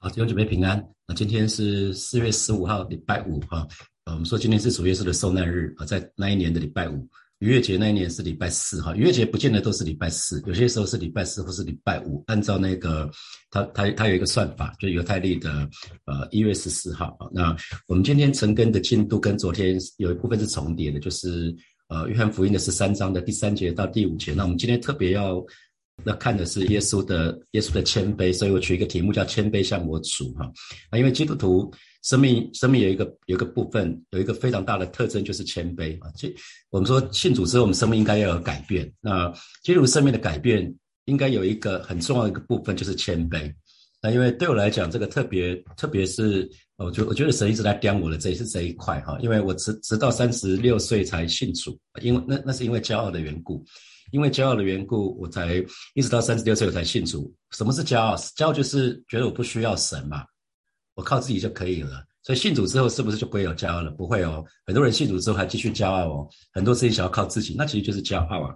好，弟兄姐妹平安。那今天是四月十五号，礼拜五哈。呃，我们说今天是主耶稣的受难日啊，在那一年的礼拜五，逾越节那一年是礼拜四哈。逾越节不见得都是礼拜四，有些时候是礼拜四或是礼拜五。按照那个，他他他有一个算法，就犹太历的呃一月十四号。那我们今天成根的进度跟昨天有一部分是重叠的，就是呃约翰福音的十三章的第三节到第五节。那我们今天特别要。那看的是耶稣的耶稣的谦卑，所以我取一个题目叫“谦卑向我主”哈。啊，因为基督徒生命生命有一个有一个部分有一个非常大的特征就是谦卑啊。这我们说信主之后，我们生命应该要有改变。那基督徒生命的改变应该有一个很重要的一个部分就是谦卑。那因为对我来讲，这个特别特别是我觉我觉得神一直在刁我的这是这一块哈。因为我直直到三十六岁才信主，因为那那是因为骄傲的缘故。因为骄傲的缘故，我才一直到三十六岁我才信主。什么是骄傲？骄傲就是觉得我不需要神嘛，我靠自己就可以了。所以信主之后是不是就不会有骄傲了？不会哦。很多人信主之后还继续骄傲哦，很多事情想要靠自己，那其实就是骄傲啊。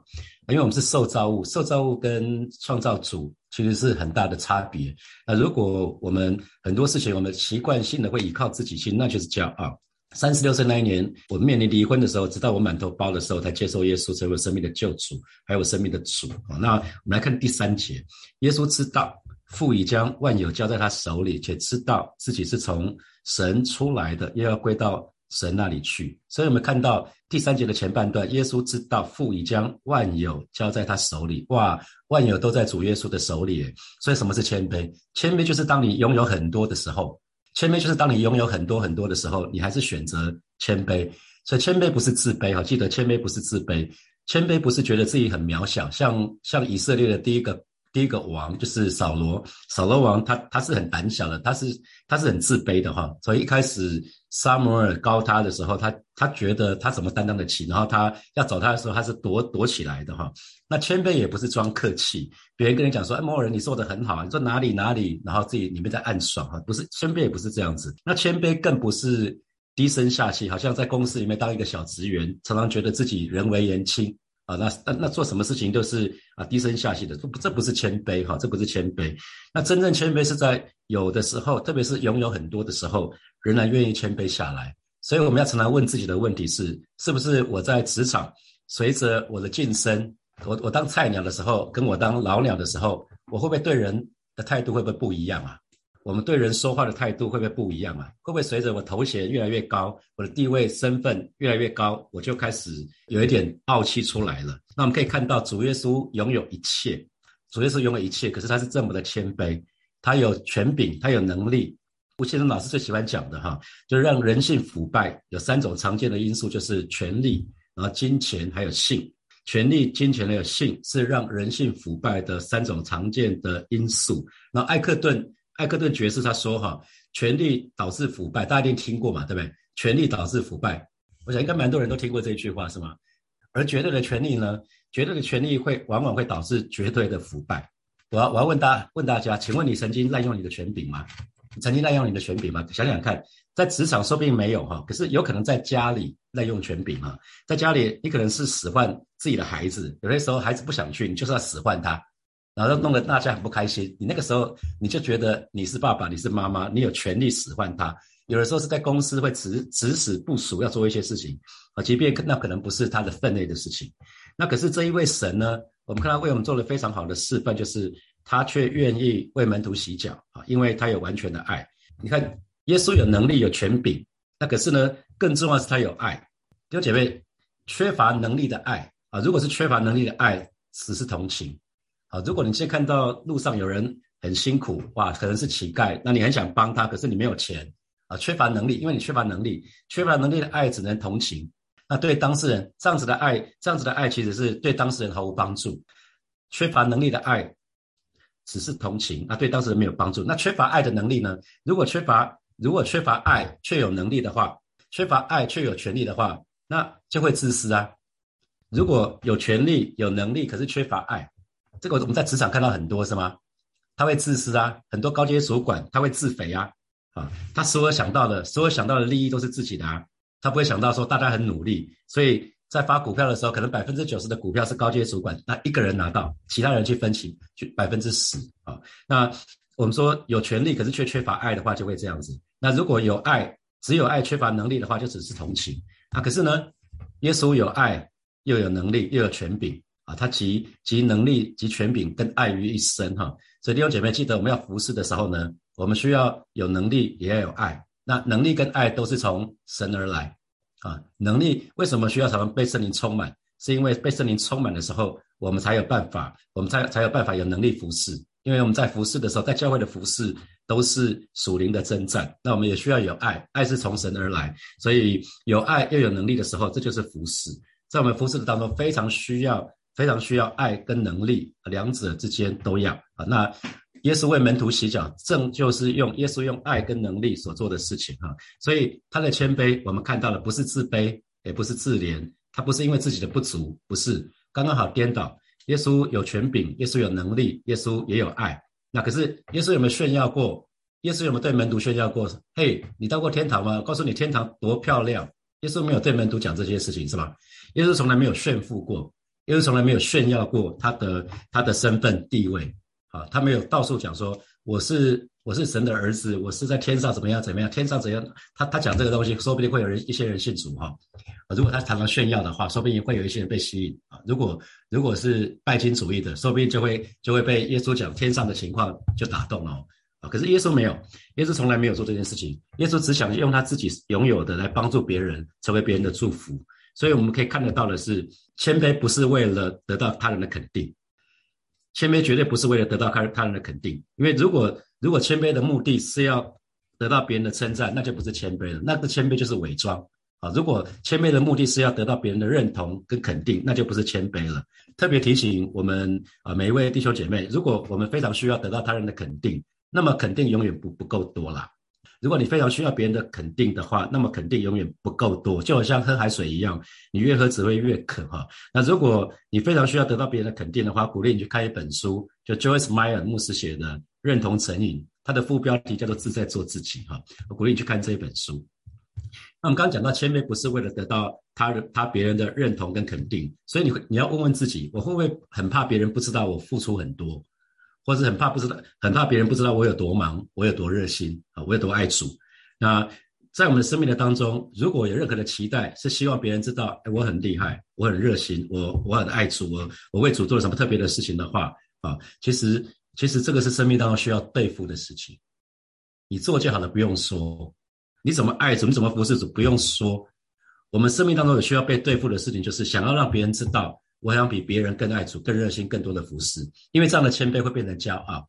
因为我们是受造物，受造物跟创造主其实是很大的差别。那如果我们很多事情我们习惯性的会依靠自己去，那就是骄傲。三十六岁那一年，我面临离婚的时候，直到我满头包的时候，才接受耶稣成为生命的救主，还有生命的主。那我们来看第三节，耶稣知道父已将万有交在他手里，且知道自己是从神出来的，又要归到神那里去。所以我们看到第三节的前半段，耶稣知道父已将万有交在他手里。哇，万有都在主耶稣的手里。所以什么是谦卑？谦卑就是当你拥有很多的时候。谦卑就是当你拥有很多很多的时候，你还是选择谦卑。所以谦卑不是自卑哈，记得谦卑不是自卑，谦卑不是觉得自己很渺小。像像以色列的第一个第一个王就是扫罗，扫罗王他他是很胆小的，他是他是很自卑的哈。所以一开始沙摩尔高他的时候，他他觉得他怎么担当得起，然后他要找他的时候，他是躲躲起来的哈。那谦卑也不是装客气，别人跟你讲说，哎，某某人你做的很好，你说哪里哪里，然后自己里面在暗爽哈，不是谦卑也不是这样子。那谦卑更不是低声下气，好像在公司里面当一个小职员，常常觉得自己人微言轻啊，那那那做什么事情都是啊低声下气的，这不这不是谦卑哈，这不是谦卑。那真正谦卑是在有的时候，特别是拥有很多的时候，仍然愿意谦卑下来。所以我们要常常问自己的问题是，是不是我在职场随着我的晋升？我我当菜鸟的时候，跟我当老鸟的时候，我会不会对人的态度会不会不一样啊？我们对人说话的态度会不会不一样啊？会不会随着我头衔越来越高，我的地位身份越来越高，我就开始有一点傲气出来了？那我们可以看到，主耶稣拥有一切，主耶稣拥有一切，可是他是这么的谦卑，他有权柄，他有能力。吴先生老师最喜欢讲的哈，就是让人性腐败有三种常见的因素，就是权力，然后金钱，还有性。权力、金钱还有性是让人性腐败的三种常见的因素。那艾克顿艾克顿爵士他说：“哈，权力导致腐败，大家一定听过嘛，对不对？权力导致腐败，我想应该蛮多人都听过这句话，是吗？而绝对的权力呢？绝对的权力会往往会导致绝对的腐败。我要我要问大问大家，请问你曾经滥用你的权柄吗？你曾经滥用你的权柄吗？想想看。”在职场说不定没有哈，可是有可能在家里滥用权柄啊。在家里，你可能是使唤自己的孩子，有些时候孩子不想去，你就是要使唤他，然后弄得大家很不开心。你那个时候你就觉得你是爸爸，你是妈妈，你有权利使唤他。有的时候是在公司会指指使部署要做一些事情啊，即便那可能不是他的分内的事情。那可是这一位神呢，我们看他为我们做了非常好的示范，就是他却愿意为门徒洗脚啊，因为他有完全的爱。你看。耶稣有能力有权柄，那可是呢，更重要是他有爱。弟兄姐妹，缺乏能力的爱啊，如果是缺乏能力的爱，只是同情啊。如果你现在看到路上有人很辛苦，哇，可能是乞丐，那你很想帮他，可是你没有钱啊，缺乏能力，因为你缺乏能力，缺乏能力的爱只能同情。那对当事人这样子的爱，这样子的爱其实是对当事人毫无帮助。缺乏能力的爱只是同情，那对当事人没有帮助。那缺乏爱的能力呢？如果缺乏。如果缺乏爱却有能力的话，缺乏爱却有权利的话，那就会自私啊。如果有权利有能力，可是缺乏爱，这个我们在职场看到很多是吗？他会自私啊，很多高阶主管他会自肥啊，啊，他所有想到的，所有想到的利益都是自己的啊，他不会想到说大家很努力，所以在发股票的时候，可能百分之九十的股票是高阶主管那一个人拿到，其他人去分期去百分之十啊，那。我们说有权利，可是却缺乏爱的话，就会这样子。那如果有爱，只有爱缺乏能力的话，就只是同情啊。可是呢，耶稣有爱，又有能力，又有权柄啊，他集集能力、集权柄跟爱于一身哈。所以弟兄姐妹，记得我们要服侍的时候呢，我们需要有能力，也要有爱。那能力跟爱都是从神而来啊。能力为什么需要常常被圣灵充满？是因为被圣灵充满的时候，我们才有办法，我们才才有办法有能力服侍。因为我们在服侍的时候，在教会的服侍都是属灵的征战。那我们也需要有爱，爱是从神而来，所以有爱又有能力的时候，这就是服侍。在我们服侍的当中，非常需要，非常需要爱跟能力，两者之间都要啊。那耶稣为门徒洗脚，正就是用耶稣用爱跟能力所做的事情哈。所以他的谦卑，我们看到了不是自卑，也不是自怜。他不是因为自己的不足，不是刚刚好颠倒。耶稣有权柄，耶稣有能力，耶稣也有爱。那可是耶稣有没有炫耀过？耶稣有没有对门徒炫耀过？嘿，你到过天堂吗？告诉你天堂多漂亮。耶稣没有对门徒讲这些事情，是吧？耶稣从来没有炫富过，耶稣从来没有炫耀过他的他的身份地位。啊，他没有到处讲说我是。我是神的儿子，我是在天上怎么样怎么样？天上怎样？他他讲这个东西，说不定会有人一些人信主哈。啊，如果他常常炫耀的话，说不定会有一些人被吸引啊。如果如果是拜金主义的，说不定就会就会被耶稣讲天上的情况就打动哦。啊，可是耶稣没有，耶稣从来没有做这件事情。耶稣只想用他自己拥有的来帮助别人，成为别人的祝福。所以我们可以看得到的是，谦卑不是为了得到他人的肯定，谦卑绝对不是为了得到他他人的肯定，因为如果。如果谦卑的目的是要得到别人的称赞，那就不是谦卑了，那个谦卑就是伪装啊！如果谦卑的目的是要得到别人的认同跟肯定，那就不是谦卑了。特别提醒我们啊，每一位弟兄姐妹，如果我们非常需要得到他人的肯定，那么肯定永远不不够多啦。如果你非常需要别人的肯定的话，那么肯定永远不够多，就好像喝海水一样，你越喝只会越渴哈。那如果你非常需要得到别人的肯定的话，鼓励你去看一本书，就 Joyce Meyer 牧师写的。认同成瘾，它的副标题叫做“自在做自己”哈，我鼓励你去看这一本书。那我们刚刚讲到谦卑不是为了得到他人他别人的认同跟肯定，所以你会你要问问自己，我会不会很怕别人不知道我付出很多，或者很怕不知道很怕别人不知道我有多忙，我有多热心啊，我有多爱主。那在我们的生命的当中，如果有任何的期待是希望别人知道，哎，我很厉害，我很热心，我我很爱主，我我为主做了什么特别的事情的话啊，其实。其实这个是生命当中需要对付的事情，你做就好了，不用说。你怎么爱主，你怎么服侍主，不用说。我们生命当中有需要被对付的事情，就是想要让别人知道，我想比别人更爱主、更热心、更多的服侍。因为这样的谦卑会变成骄傲，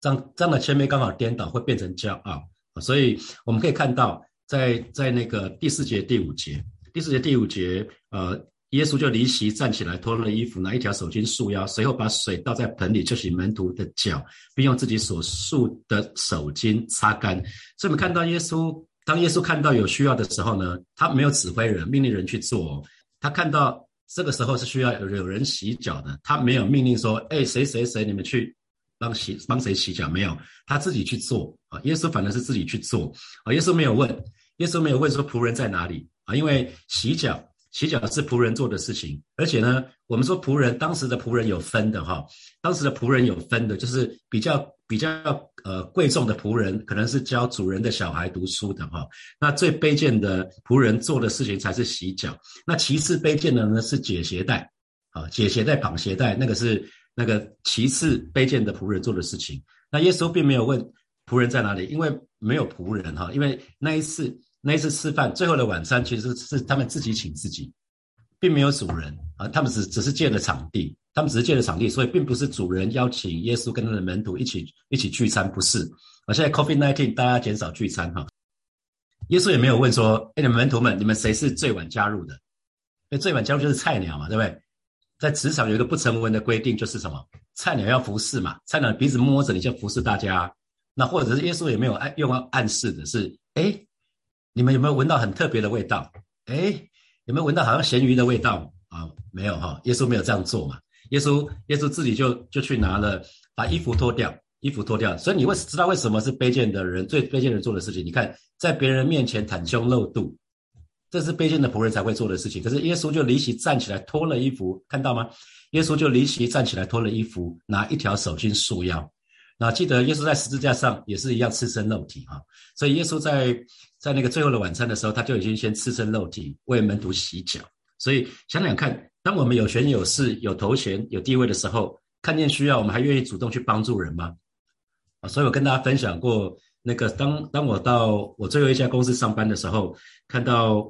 这样这样的谦卑刚好颠倒，会变成骄傲。所以我们可以看到，在在那个第四节、第五节、第四节、第五节，呃。耶稣就离席站起来，脱了衣服，拿一条手巾束腰，随后把水倒在盆里，就洗门徒的脚，并用自己所束的手巾擦干。所以，我们看到耶稣，当耶稣看到有需要的时候呢，他没有指挥人，命令人去做。他看到这个时候是需要有人洗脚的，他没有命令说：“哎，谁谁谁，你们去帮洗帮谁洗脚？”没有，他自己去做啊。耶稣反而是自己去做啊。耶稣没有问，耶稣没有问说仆人在哪里啊？因为洗脚。洗脚是仆人做的事情，而且呢，我们说仆人当时的仆人有分的哈，当时的仆人有分的，就是比较比较呃贵重的仆人，可能是教主人的小孩读书的哈。那最卑贱的仆人做的事情才是洗脚。那其次卑贱的呢是解鞋带，啊，解鞋带绑鞋带，那个是那个其次卑贱的仆人做的事情。那耶稣并没有问仆人在哪里，因为没有仆人哈，因为那一次。那一次吃饭，最后的晚餐其实是他们自己请自己，并没有主人啊，他们只只是借了场地，他们只是借了场地，所以并不是主人邀请耶稣跟他的门徒一起一起聚餐，不是。啊，现在 COVID nineteen 大家减少聚餐哈，耶稣也没有问说，哎，你们门徒们，你们谁是最晚加入的？因为最晚加入就是菜鸟嘛，对不对？在职场有一个不成文的规定，就是什么？菜鸟要服侍嘛，菜鸟鼻子摸着你就服侍大家。那或者是耶稣也没有暗用暗示的是，哎。你们有没有闻到很特别的味道？哎，有没有闻到好像咸鱼的味道啊？没有哈，耶稣没有这样做嘛。耶稣，耶稣自己就就去拿了，把衣服脱掉，衣服脱掉。所以你会知道为什么是卑贱的人最卑贱人做的事情？你看，在别人面前袒胸露肚，这是卑贱的仆人才会做的事情。可是耶稣就离席站起来脱了衣服，看到吗？耶稣就离席站起来脱了衣服，拿一条手巾束腰。那记得耶稣在十字架上也是一样赤身肉体哈，所以耶稣在在那个最后的晚餐的时候，他就已经先赤身肉体为门徒洗脚。所以想想看，当我们有权有势、有头衔、有地位的时候，看见需要，我们还愿意主动去帮助人吗？啊，所以我跟大家分享过，那个当当我到我最后一家公司上班的时候，看到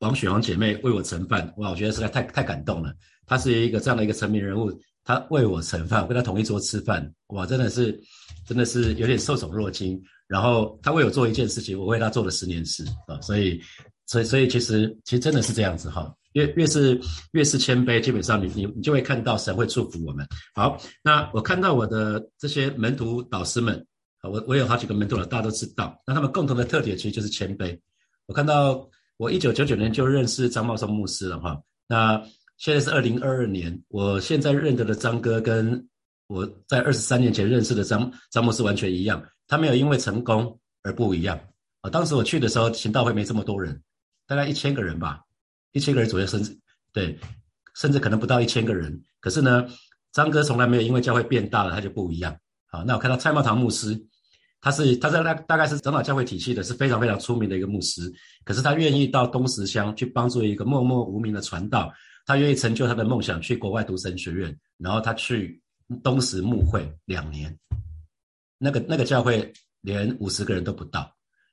王雪红姐妹为我盛饭，哇，我觉得实在太太感动了。她是一个这样的一个成名人物。他为我盛饭，跟他同一桌吃饭，哇，真的是，真的是有点受宠若惊。然后他为我做一件事情，我为他做了十年事啊，所以，所以，所以其实，其实真的是这样子哈。越越是越是谦卑，基本上你你你就会看到神会祝福我们。好，那我看到我的这些门徒导师们啊，我我有好几个门徒了，大家都知道。那他们共同的特点其实就是谦卑。我看到我一九九九年就认识张茂松牧师了哈，那。现在是二零二二年，我现在认得的张哥跟我在二十三年前认识的张张牧师完全一样，他没有因为成功而不一样啊。当时我去的时候，行道会没这么多人，大概一千个人吧，一千个人左右，甚至对，甚至可能不到一千个人。可是呢，张哥从来没有因为教会变大了他就不一样。好，那我看到蔡茂堂牧师，他是他在大大概是长老教会体系的，是非常非常出名的一个牧师，可是他愿意到东石乡去帮助一个默默无名的传道。他愿意成就他的梦想，去国外读神学院，然后他去东石牧会两年，那个那个教会连五十个人都不到。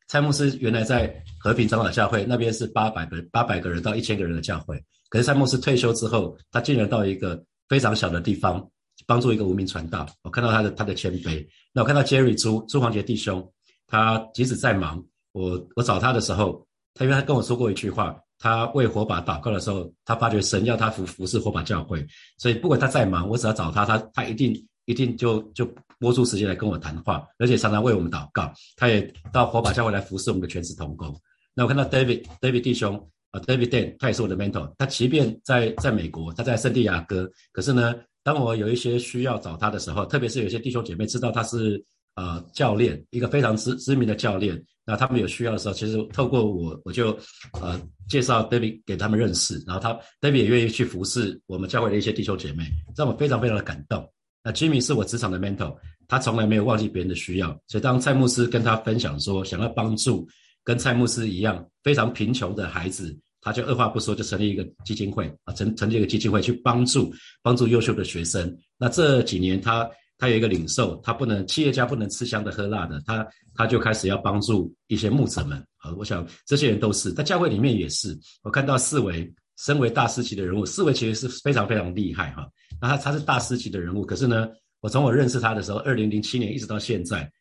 蔡牧师原来在和平长老教会那边是八百个八百个人到一千个人的教会，可是蔡牧师退休之后，他竟然到一个非常小的地方帮助一个无名传道。我看到他的他的谦卑。那我看到 Jerry 朱朱黄杰弟兄，他即使再忙，我我找他的时候，他因为他跟我说过一句话。他为火把祷告的时候，他发觉神要他服服侍火把教会，所以不管他再忙，我只要找他，他他一定一定就就拨出时间来跟我谈话，而且常常为我们祷告。他也到火把教会来服侍我们的全职同工。那我看到 David David 弟兄啊，David Dan，他也是我的 mentor。他即便在在美国，他在圣地亚哥，可是呢，当我有一些需要找他的时候，特别是有些弟兄姐妹知道他是呃教练，一个非常知知名的教练。那他们有需要的时候，其实透过我，我就呃介绍 David 给他们认识，然后他 David 也愿意去服侍我们教会的一些弟兄姐妹，让我非常非常的感动。那 Jimmy 是我职场的 mentor，他从来没有忘记别人的需要，所以当蔡牧师跟他分享说想要帮助跟蔡牧师一样非常贫穷的孩子，他就二话不说就成立一个基金会啊，成成立一个基金会去帮助帮助优秀的学生。那这几年他。他有一个领受，他不能企业家不能吃香的喝辣的，他他就开始要帮助一些牧者们啊。我想这些人都是在教会里面也是。我看到四维身为大师级的人物，四维其实是非常非常厉害哈。那他他是大师级的人物，可是呢，我从我认识他的时候，二零零七年一直到现在，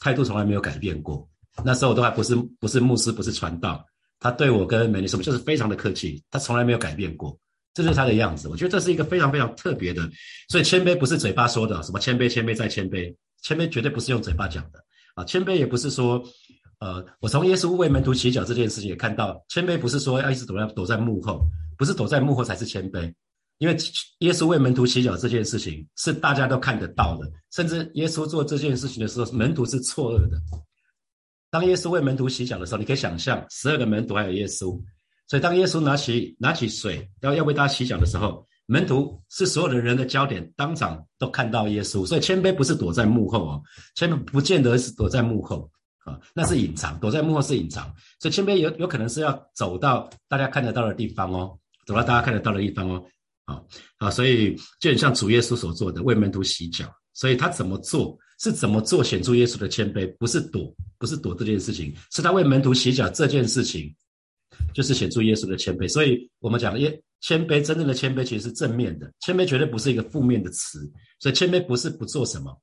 态度从来没有改变过。那时候我都还不是不是牧师，不是传道，他对我跟美丽什么就是非常的客气，他从来没有改变过。这就是他的样子，我觉得这是一个非常非常特别的，所以谦卑不是嘴巴说的，什么谦卑谦卑再谦卑，谦卑绝对不是用嘴巴讲的啊，谦卑也不是说，呃，我从耶稣为门徒洗脚这件事情也看到，谦卑不是说要一直躲在躲在幕后，不是躲在幕后才是谦卑，因为耶稣为门徒洗脚这件事情是大家都看得到的，甚至耶稣做这件事情的时候，门徒是错愕的。当耶稣为门徒洗脚的时候，你可以想象十二个门徒还有耶稣。所以，当耶稣拿起拿起水要要为大家洗脚的时候，门徒是所有的人的焦点，当场都看到耶稣。所以，谦卑不是躲在幕后哦，谦卑不见得是躲在幕后啊，那是隐藏。躲在幕后是隐藏，所以谦卑有有可能是要走到大家看得到的地方哦，走到大家看得到的地方哦，好，好，所以就很像主耶稣所做的，为门徒洗脚。所以他怎么做，是怎么做显出耶稣的谦卑，不是躲，不是躲这件事情，是他为门徒洗脚这件事情。就是显出耶稣的谦卑，所以我们讲耶谦卑，真正的谦卑其实是正面的，谦卑绝对不是一个负面的词。所以谦卑不是不做什么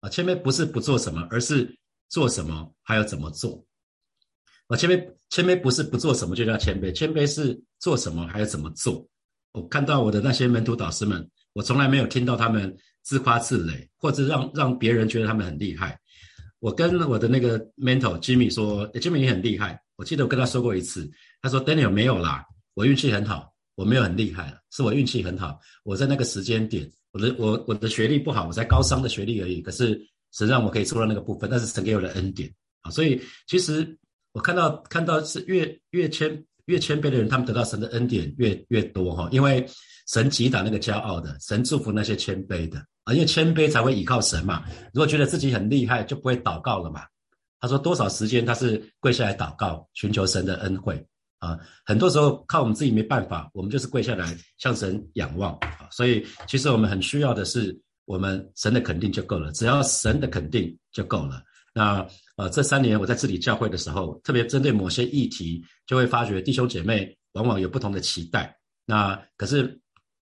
啊，谦卑不是不做什么，而是做什么还要怎么做啊。谦卑谦卑不是不做什么就叫谦卑，谦卑是做什么还要怎么做。我看到我的那些门徒导师们，我从来没有听到他们自夸自擂，或者让让别人觉得他们很厉害。我跟我的那个 mentor Jimmy 说，Jimmy 你很厉害。我记得我跟他说过一次，他说 Daniel 没有啦，我运气很好，我没有很厉害了，是我运气很好。我在那个时间点，我的我我的学历不好，我才高商的学历而已。可是神让我可以做到那个部分，那是神给我的恩典啊。所以其实我看到看到是越越谦越谦卑的人，他们得到神的恩典越越多哈。因为神击打那个骄傲的，神祝福那些谦卑的啊，因为谦卑才会倚靠神嘛。如果觉得自己很厉害，就不会祷告了嘛。他说多少时间他是跪下来祷告，寻求神的恩惠啊。很多时候靠我们自己没办法，我们就是跪下来向神仰望啊。所以其实我们很需要的是我们神的肯定就够了，只要神的肯定就够了。那呃，这三年我在治理教会的时候，特别针对某些议题，就会发觉弟兄姐妹往往有不同的期待。那可是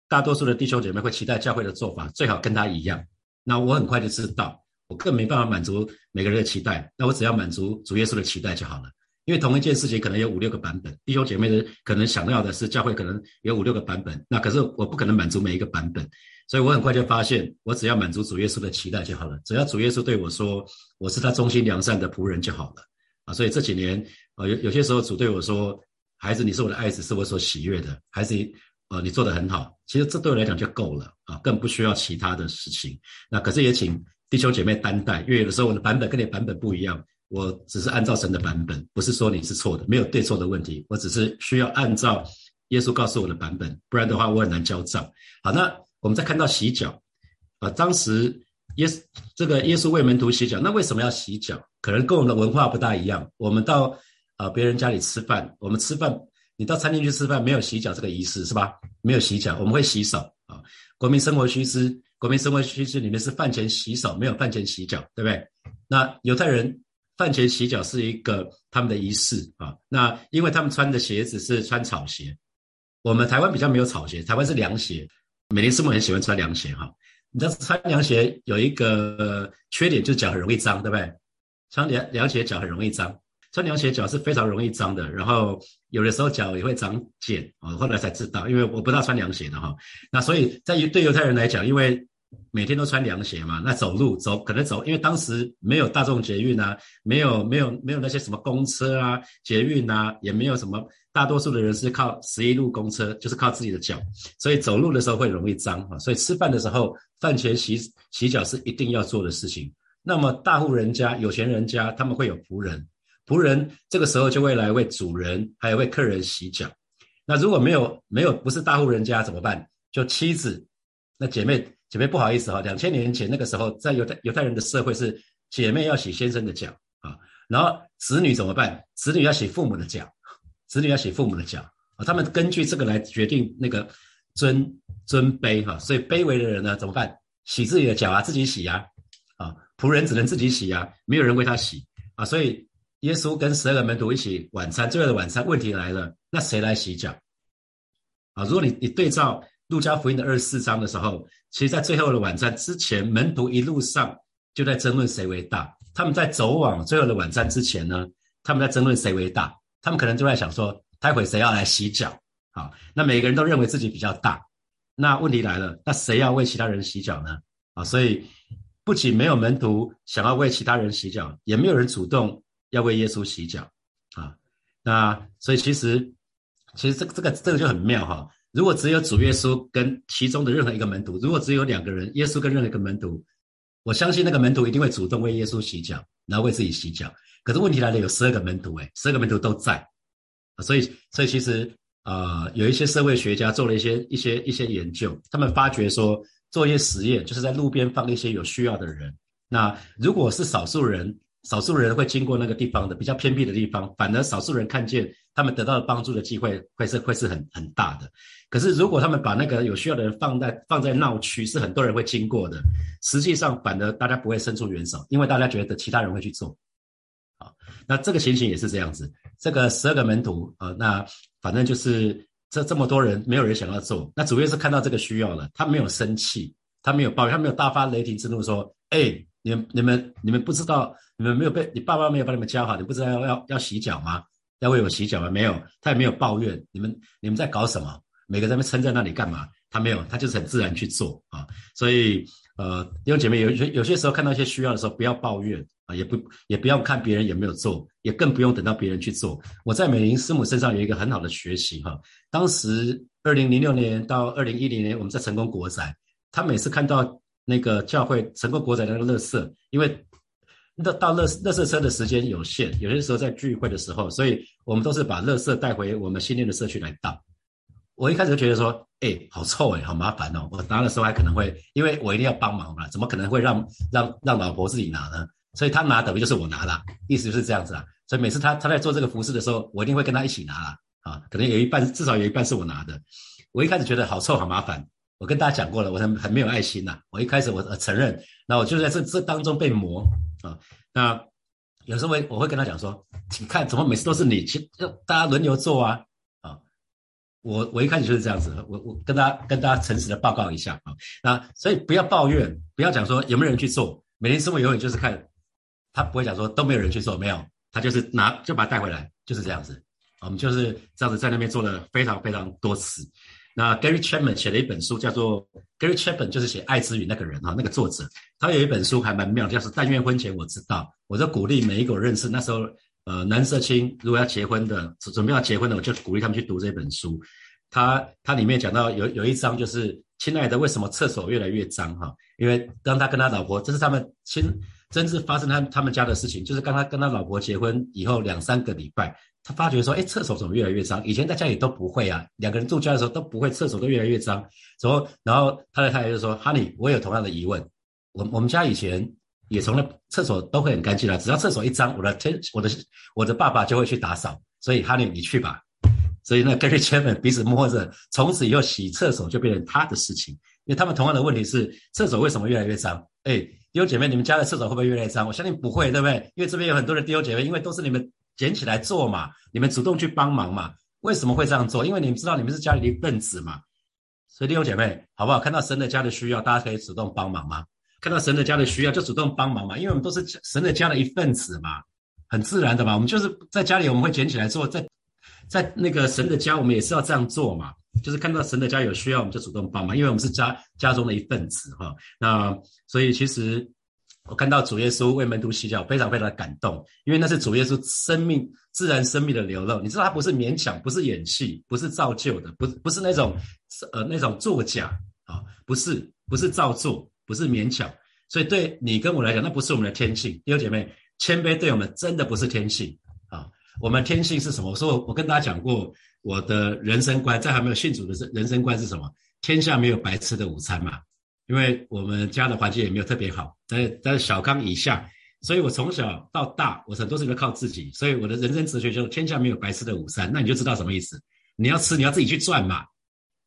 大多数的弟兄姐妹会期待教会的做法最好跟他一样。那我很快就知道，我更没办法满足每个人的期待。那我只要满足主耶稣的期待就好了。因为同一件事情可能有五六个版本，弟兄姐妹的可能想要的是教会可能有五六个版本。那可是我不可能满足每一个版本。所以我很快就发现，我只要满足主耶稣的期待就好了。只要主耶稣对我说我是他忠心良善的仆人就好了啊！所以这几年啊，有有些时候主对我说：“孩子，你是我的爱子，是我所喜悦的。孩子，呃，你做得很好。”其实这对我来讲就够了啊，更不需要其他的事情。那可是也请弟兄姐妹担待，因为有的时候我的版本跟你版本不一样，我只是按照神的版本，不是说你是错的，没有对错的问题，我只是需要按照耶稣告诉我的版本，不然的话我很难交账。好，那。我们再看到洗脚，啊，当时耶这个耶稣为门徒洗脚，那为什么要洗脚？可能跟我们的文化不大一样。我们到啊别人家里吃饭，我们吃饭，你到餐厅去吃饭，没有洗脚这个仪式是吧？没有洗脚，我们会洗手啊。国民生活须知，国民生活须知里面是饭前洗手，没有饭前洗脚，对不对？那犹太人饭前洗脚是一个他们的仪式啊。那因为他们穿的鞋子是穿草鞋，我们台湾比较没有草鞋，台湾是凉鞋。美林师母很喜欢穿凉鞋哈，你知道穿凉鞋有一个缺点，就是脚很容易脏，对不对？穿凉凉鞋脚很容易脏，穿凉鞋脚是非常容易脏的。然后有的时候脚也会长茧啊，后来才知道，因为我不大穿凉鞋的哈。那所以在于对犹太人来讲，因为每天都穿凉鞋嘛，那走路走可能走，因为当时没有大众捷运啊，没有没有没有那些什么公车啊、捷运啊，也没有什么。大多数的人是靠十一路公车，就是靠自己的脚，所以走路的时候会容易脏啊。所以吃饭的时候，饭前洗洗脚是一定要做的事情。那么大户人家、有钱人家，他们会有仆人，仆人这个时候就会来为主人还有为客人洗脚。那如果没有没有不是大户人家怎么办？就妻子，那姐妹姐妹不好意思哈，两千年前那个时候在犹太犹太人的社会是姐妹要洗先生的脚啊，然后子女怎么办？子女要洗父母的脚。子女要洗父母的脚啊，他们根据这个来决定那个尊尊卑哈，所以卑微的人呢怎么办？洗自己的脚啊，自己洗呀啊，仆人只能自己洗呀，没有人为他洗啊，所以耶稣跟十二个门徒一起晚餐，最后的晚餐问题来了，那谁来洗脚啊？如果你你对照路加福音的二十四章的时候，其实在最后的晚餐之前，门徒一路上就在争论谁为大，他们在走往最后的晚餐之前呢，他们在争论谁为大。他们可能就在想说，待会谁要来洗脚？好，那每个人都认为自己比较大。那问题来了，那谁要为其他人洗脚呢？啊，所以不仅没有门徒想要为其他人洗脚，也没有人主动要为耶稣洗脚。啊，那所以其实其实这个这个这个就很妙哈。如果只有主耶稣跟其中的任何一个门徒，如果只有两个人，耶稣跟任何一个门徒，我相信那个门徒一定会主动为耶稣洗脚，然后为自己洗脚。可是问题来了，有十二个门徒，哎，十二个门徒都在，所以，所以其实，呃，有一些社会学家做了一些一些一些研究，他们发觉说，做一些实验，就是在路边放一些有需要的人，那如果是少数人，少数人会经过那个地方的比较偏僻的地方，反而少数人看见他们得到的帮助的机会会是会是很很大的。可是如果他们把那个有需要的人放在放在闹区，是很多人会经过的，实际上反而大家不会伸出援手，因为大家觉得其他人会去做。好那这个情形也是这样子，这个十二个门徒啊，那反正就是这这么多人，没有人想要做。那主要是看到这个需要了，他没有生气，他没有抱怨，他没有大发雷霆之怒说：“哎，你你们你们不知道，你们没有被你爸爸没有把你们教好，你不知道要要要洗脚吗？要为我洗脚吗？没有，他也没有抱怨。你们你们在搞什么？每个人撑在那里干嘛？他没有，他就是很自然去做啊。所以呃，弟兄姐妹，有些有些时候看到一些需要的时候，不要抱怨。啊，也不也不要看别人有没有做，也更不用等到别人去做。我在美玲师母身上有一个很好的学习哈。当时二零零六年到二零一零年，我们在成功国仔，他每次看到那个教会成个国仔那个乐色，因为到到乐乐色车的时间有限，有些时候在聚会的时候，所以我们都是把乐色带回我们新练的社区来倒。我一开始就觉得说，哎，好臭哎，好麻烦哦。我拿的时候还可能会，因为我一定要帮忙嘛，怎么可能会让让让老婆自己拿呢？所以他拿等于就是我拿了，意思就是这样子啊。所以每次他他在做这个服饰的时候，我一定会跟他一起拿啦。啊，可能有一半至少有一半是我拿的。我一开始觉得好臭好麻烦，我跟大家讲过了，我很很没有爱心呐。我一开始我承认，那我就在这这当中被磨啊。那有时候我我会跟他讲说，请看怎么每次都是你，其大家轮流做啊。我我一开始就是这样子，我我跟大家跟大家诚实的报告一下啊，那所以不要抱怨，不要讲说有没有人去做，每天生活永远就是看，他不会讲说都没有人去做，没有，他就是拿就把它带回来，就是这样子，我们就是这样子在那边做了非常非常多次。那 Gary Chapman 写了一本书，叫做 Gary Chapman 就是写爱之语那个人哈，那个作者，他有一本书还蛮妙，叫是但愿婚前我知道，我就鼓励每一个认识那时候。呃，男色青如果要结婚的，准备要结婚的，我就鼓励他们去读这本书。他他里面讲到有有一章就是，亲爱的，为什么厕所越来越脏？哈，因为当他跟他老婆，这是他们亲真是发生他他们家的事情，就是刚他跟他老婆结婚以后两三个礼拜，他发觉说，哎，厕所怎么越来越脏？以前在家里都不会啊，两个人住家的时候都不会，厕所都越来越脏。然后然后他的太太就说，Honey，我有同样的疑问，我我们家以前。也从来厕所都会很干净啊，只要厕所一脏，我的天，我的我的爸爸就会去打扫。所以哈利，你去吧。所以那 Gary Chapman 彼此摸着，从此以后洗厕所就变成他的事情。因为他们同样的问题是，厕所为什么越来越脏？哎，弟兄姐妹，你们家的厕所会不会越来越脏？我相信不会，对不对？因为这边有很多的弟兄姐妹，因为都是你们捡起来做嘛，你们主动去帮忙嘛。为什么会这样做？因为你们知道你们是家里的一份子嘛。所以弟兄姐妹，好不好？看到神的家的需要，大家可以主动帮忙吗？看到神的家的需要，就主动帮忙嘛，因为我们都是神的家的一份子嘛，很自然的嘛。我们就是在家里，我们会捡起来做，在在那个神的家，我们也是要这样做嘛。就是看到神的家有需要，我们就主动帮忙，因为我们是家家中的一份子哈。那所以其实我看到主耶稣为门徒洗脚，非常非常的感动，因为那是主耶稣生命自然生命的流露。你知道他不是勉强，不是演戏，不是造就的，不不是那种呃那种作假啊，不是不是造作。不是勉强，所以对你跟我来讲，那不是我们的天性。弟兄姐妹，谦卑对我们真的不是天性啊！我们天性是什么？我说我跟大家讲过，我的人生观在还没有信主的，人生观是什么？天下没有白吃的午餐嘛。因为我们家的环境也没有特别好，在在小康以下，所以我从小到大，我很多事情都靠自己。所以我的人生哲学就是天下没有白吃的午餐。那你就知道什么意思？你要吃，你要自己去赚嘛。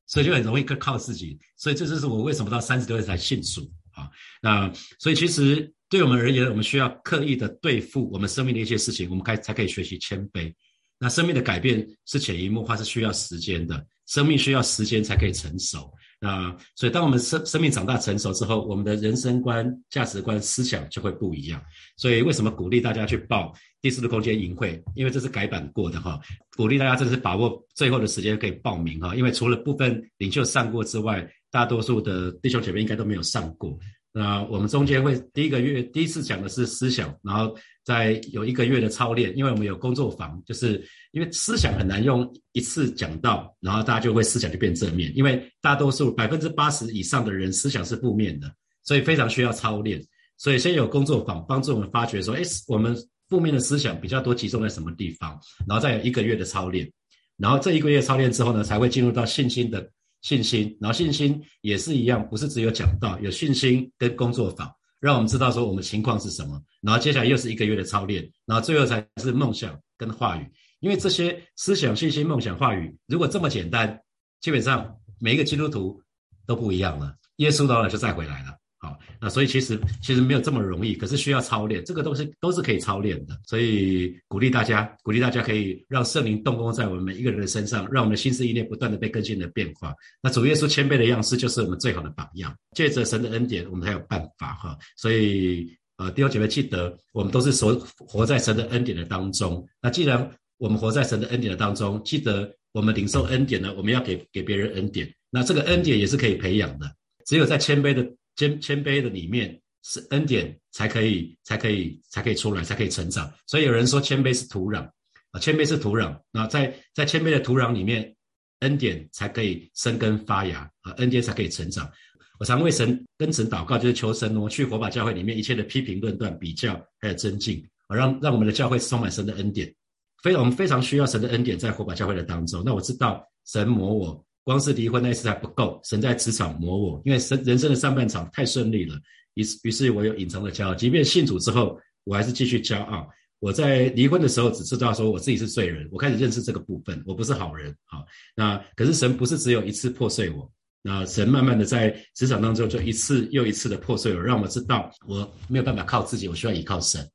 所以就很容易靠靠自己，所以这就是我为什么到三十多岁才信主啊。那所以其实对我们而言，我们需要刻意的对付我们生命的一些事情，我们开才可以学习谦卑。那生命的改变是潜移默化，是需要时间的，生命需要时间才可以成熟。那所以当我们生生命长大成熟之后，我们的人生观、价值观、思想就会不一样。所以为什么鼓励大家去报？第四度空间营会，因为这是改版过的哈，鼓励大家真的是把握最后的时间可以报名哈，因为除了部分领袖上过之外，大多数的弟兄姐妹应该都没有上过。那我们中间会第一个月第一次讲的是思想，然后在有一个月的操练，因为我们有工作坊，就是因为思想很难用一次讲到，然后大家就会思想就变正面，因为大多数百分之八十以上的人思想是负面的，所以非常需要操练。所以先有工作坊帮助我们发觉说，哎，我们。负面的思想比较多，集中在什么地方？然后再有一个月的操练，然后这一个月操练之后呢，才会进入到信心的信心。然后信心也是一样，不是只有讲到，有信心跟工作坊，让我们知道说我们情况是什么。然后接下来又是一个月的操练，然后最后才是梦想跟话语。因为这些思想、信心、梦想、话语，如果这么简单，基本上每一个基督徒都不一样了。耶稣到了就再回来了。好，那所以其实其实没有这么容易，可是需要操练，这个东西都是可以操练的。所以鼓励大家，鼓励大家可以让圣灵动工在我们每一个人的身上，让我们的心思意念不断的被更新的变化。那主耶稣谦卑的样式就是我们最好的榜样。借着神的恩典，我们才有办法哈。所以呃，弟兄姐妹记得，我们都是所活在神的恩典的当中。那既然我们活在神的恩典的当中，记得我们领受恩典呢，我们要给给别人恩典。那这个恩典也是可以培养的，只有在谦卑的。谦谦卑的里面是恩典，才可以才可以才可以出来，才可以成长。所以有人说谦卑是土壤啊，谦卑是土壤。那在在谦卑的土壤里面，恩典才可以生根发芽啊，恩典才可以成长。我常为神跟神祷告，就是求神挪去火把教会里面一切的批评论断、比较还有增进啊，让让我们的教会充满神的恩典。非我们非常需要神的恩典在火把教会的当中。那我知道神磨我。光是离婚那一次还不够，神在职场磨我，因为生人生的上半场太顺利了，于是于是我有隐藏的骄傲，即便信主之后，我还是继续骄傲。我在离婚的时候只知道说我自己是罪人，我开始认识这个部分，我不是好人啊。那可是神不是只有一次破碎我，那神慢慢的在职场当中就一次又一次的破碎我，让我知道我没有办法靠自己，我需要依靠神。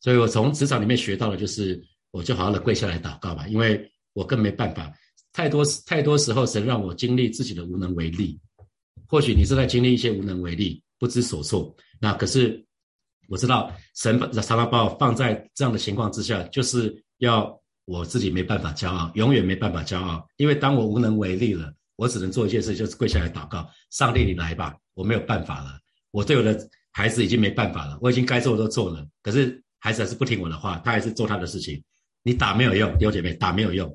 所以我从职场里面学到的就是，我就好好的跪下来祷告吧，因为我更没办法。太多太多时候，神让我经历自己的无能为力。或许你是在经历一些无能为力、不知所措，那可是。我知道神常常把我放在这样的情况之下，就是要我自己没办法骄傲，永远没办法骄傲。因为当我无能为力了，我只能做一件事，就是跪下来祷告：上帝，你来吧，我没有办法了。我对我的孩子已经没办法了，我已经该做的都做了，可是孩子还是不听我的话，他还是做他的事情。你打没有用，弟兄姐妹，打没有用，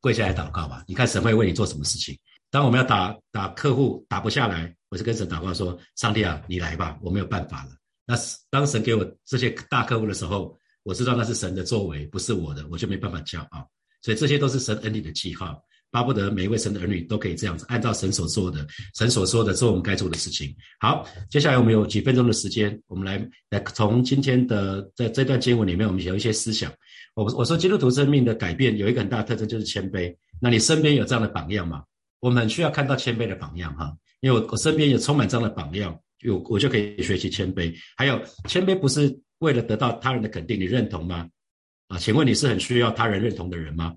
跪下来祷告吧。你看神会为你做什么事情？当我们要打打客户打不下来，我就跟神祷告说：上帝啊，你来吧，我没有办法了。那当神给我这些大客户的时候，我知道那是神的作为，不是我的，我就没办法骄傲。所以这些都是神恩典的记号，巴不得每一位神的儿女都可以这样子，按照神所做的、神所说的做我们该做的事情。好，接下来我们有几分钟的时间，我们来来从今天的在这段经文里面，我们有一些思想。我我说基督徒生命的改变有一个很大的特征就是谦卑。那你身边有这样的榜样吗？我们需要看到谦卑的榜样哈，因为我我身边也充满这样的榜样。有我就可以学习谦卑，还有谦卑不是为了得到他人的肯定，你认同吗？啊，请问你是很需要他人认同的人吗？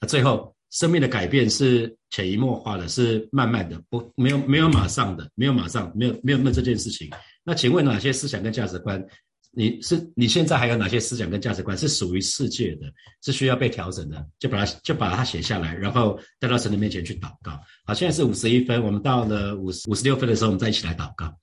那最后，生命的改变是潜移默化的，是慢慢的，不没有没有马上的，没有马上，没有没有那这件事情。那请问哪些思想跟价值观，你是你现在还有哪些思想跟价值观是属于世界的，是需要被调整的？就把它就把它写下来，然后带到神的面前去祷告。好，现在是五十一分，我们到了五十五十六分的时候，我们再一起来祷告。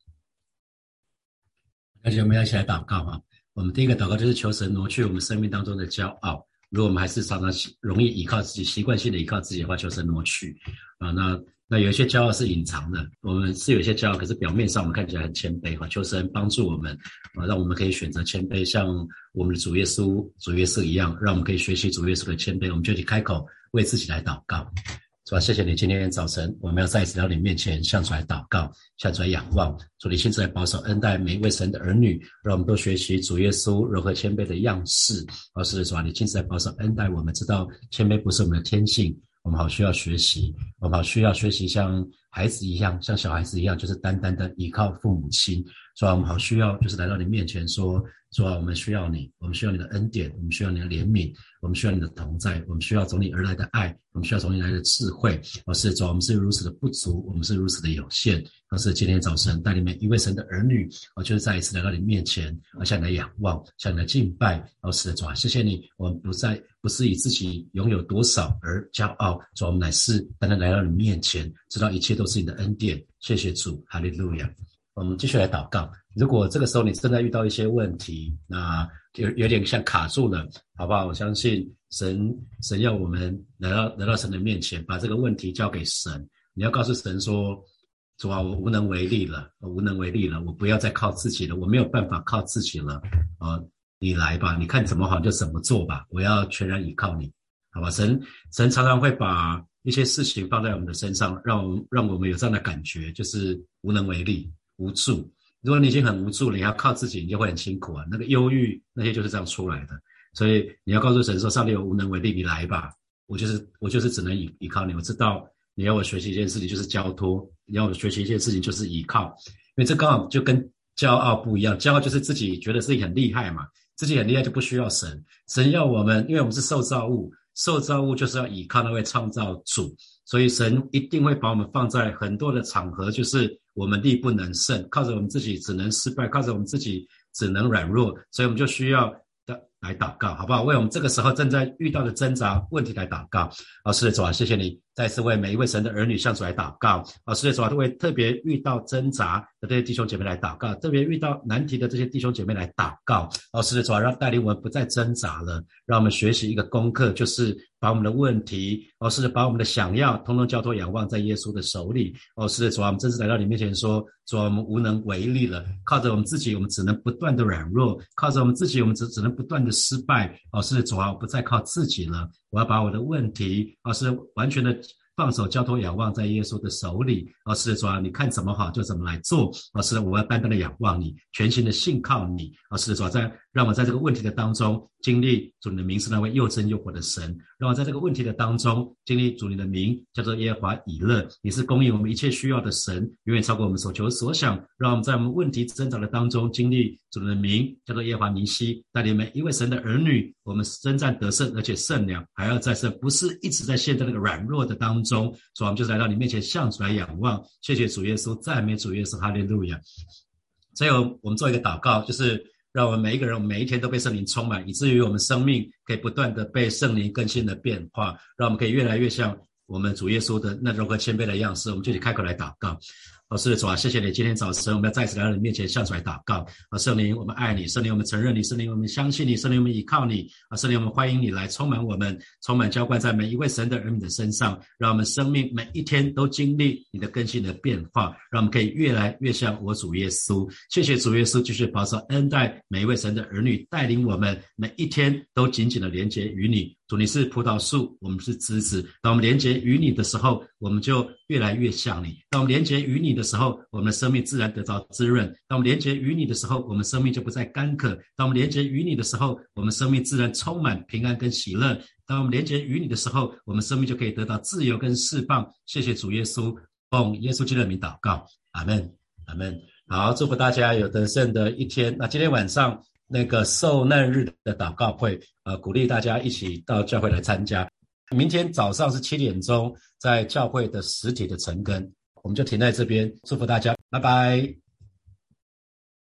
而且我们要一起来祷告哈。我们第一个祷告就是求神挪去我们生命当中的骄傲。如果我们还是常常容易依靠自己、习惯性的依靠自己的话，求神挪去啊。那那有一些骄傲是隐藏的，我们是有些骄傲，可是表面上我们看起来很谦卑哈。求神帮助我们啊，让我们可以选择谦卑，像我们的主耶稣、主耶稣一样，让我们可以学习主耶稣的谦卑。我们就去开口为自己来祷告。是吧？谢谢你，今天早晨我们要再一次到你面前向主来祷告，向主来仰望。主，你亲自来保守恩待每一位神的儿女，让我们都学习主耶稣柔和谦卑的样式。而是主啊，你亲自来保守恩待我们，知道谦卑不是我们的天性，我们好需要学习，我们好需要学习像孩子一样，像小孩子一样，就是单单的依靠父母亲。是吧？我们好需要就是来到你面前说。主啊，我们需要你，我们需要你的恩典，我们需要你的怜悯，我们需要你的同在，我们需要从你而来的爱，我们需要从你来的智慧。而是主，我们是如此的不足，我们是如此的有限。而是今天早晨带领每一位神的儿女，我就是再一次来到你面前，我向你来仰望，向你来敬拜。而是主啊，谢谢你，我们不再不是以自己拥有多少而骄傲，主，我们乃是单单来到你面前，知道一切都是你的恩典。谢谢主，哈利路亚。我们继续来祷告。如果这个时候你正在遇到一些问题，那有有点像卡住了，好不好？我相信神，神要我们来到来到神的面前，把这个问题交给神。你要告诉神说：“主啊，我无能为力了，我无能为力了，我不要再靠自己了，我没有办法靠自己了。啊，你来吧，你看怎么好就怎么做吧，我要全然依靠你，好吧？”神神常常会把一些事情放在我们的身上，让让我们有这样的感觉，就是无能为力。无助，如果你已经很无助了，你要靠自己，你就会很辛苦啊。那个忧郁那些就是这样出来的。所以你要告诉神说：“上帝，我无能为力，你来吧。我就是我就是只能依依靠你。我知道你要我学习一件事情就是交托，你要我学习一件事情就是依靠。因为这刚好就跟骄傲不一样，骄傲就是自己觉得自己很厉害嘛，自己很厉害就不需要神。神要我们，因为我们是受造物，受造物就是要依靠那位创造主，所以神一定会把我们放在很多的场合，就是。我们力不能胜，靠着我们自己只能失败，靠着我们自己只能软弱，所以我们就需要的来祷告，好不好？为我们这个时候正在遇到的挣扎问题来祷告。老师的主啊，谢谢你。再次为每一位神的儿女向主来祷告，啊，世界主啊，都为特别遇到挣扎的这些弟兄姐妹来祷告，特别遇到难题的这些弟兄姐妹来祷告，啊，世界主啊，让带领我们不再挣扎了，让我们学习一个功课，就是把我们的问题，哦，是把我们的想要，通通交托仰望在耶稣的手里，哦，世界主啊，我们真是来到你面前说，主啊，我们无能为力了，靠着我们自己，我们只能不断的软弱，靠着我们自己，我们只只能不断的失败，哦，世界主啊，我不再靠自己了。我要把我的问题，啊，是完全的放手交托仰望在耶稣的手里。老师说，你看怎么好就怎么来做。老师，我要单单的仰望你，全心的信靠你。老师说，在让我在这个问题的当中经历主你的名是那位又真又活的神。让我在这个问题的当中经历主你的名叫做耶和华以勒，你是供应我们一切需要的神，远远超过我们所求所想。让我们在我们问题挣扎的当中经历主的名叫做耶和华尼西，带领每一位神的儿女，我们征战得胜，而且胜了还要再胜，不是一直在陷在那个软弱的当中。所以，我们就是来到你面前，向主来仰望。谢谢主耶稣，赞美主耶稣，哈利路亚。所以，我们做一个祷告，就是让我们每一个人，每一天都被圣灵充满，以至于我们生命可以不断的被圣灵更新的变化，让我们可以越来越像我们主耶稣的那柔和谦卑的样式。我们就去开口来祷告。老师的主啊，谢谢你！今天早晨，我们要再次来到你面前，向出来祷告。啊，圣灵，我们爱你，圣灵，我们承认你，圣灵，我们相信你，圣灵，我们依靠你。啊，圣灵，我们欢迎你来充满我们，充满浇灌在每一位神的儿女的身上，让我们生命每一天都经历你的更新的变化，让我们可以越来越像我主耶稣。谢谢主耶稣，继续保守恩待每一位神的儿女，带领我们每一天都紧紧的连接于你。主，你是葡萄树，我们是枝子。当我们连接于你的时候，我们就越来越像你。当我们连接于你的时候，我们的生命自然得到滋润。当我们连接于你的时候，我们生命就不再干渴。当我们连接于你的时候，我们生命自然充满平安跟喜乐。当我们连接于你的时候，我们生命就可以得到自由跟释放。谢谢主耶稣，奉耶稣基督的名祷告，阿门，阿门。好，祝福大家有得胜的一天。那今天晚上。那个受难日的祷告会，呃，鼓励大家一起到教会来参加。明天早上是七点钟，在教会的实体的晨更，我们就停在这边，祝福大家，拜拜。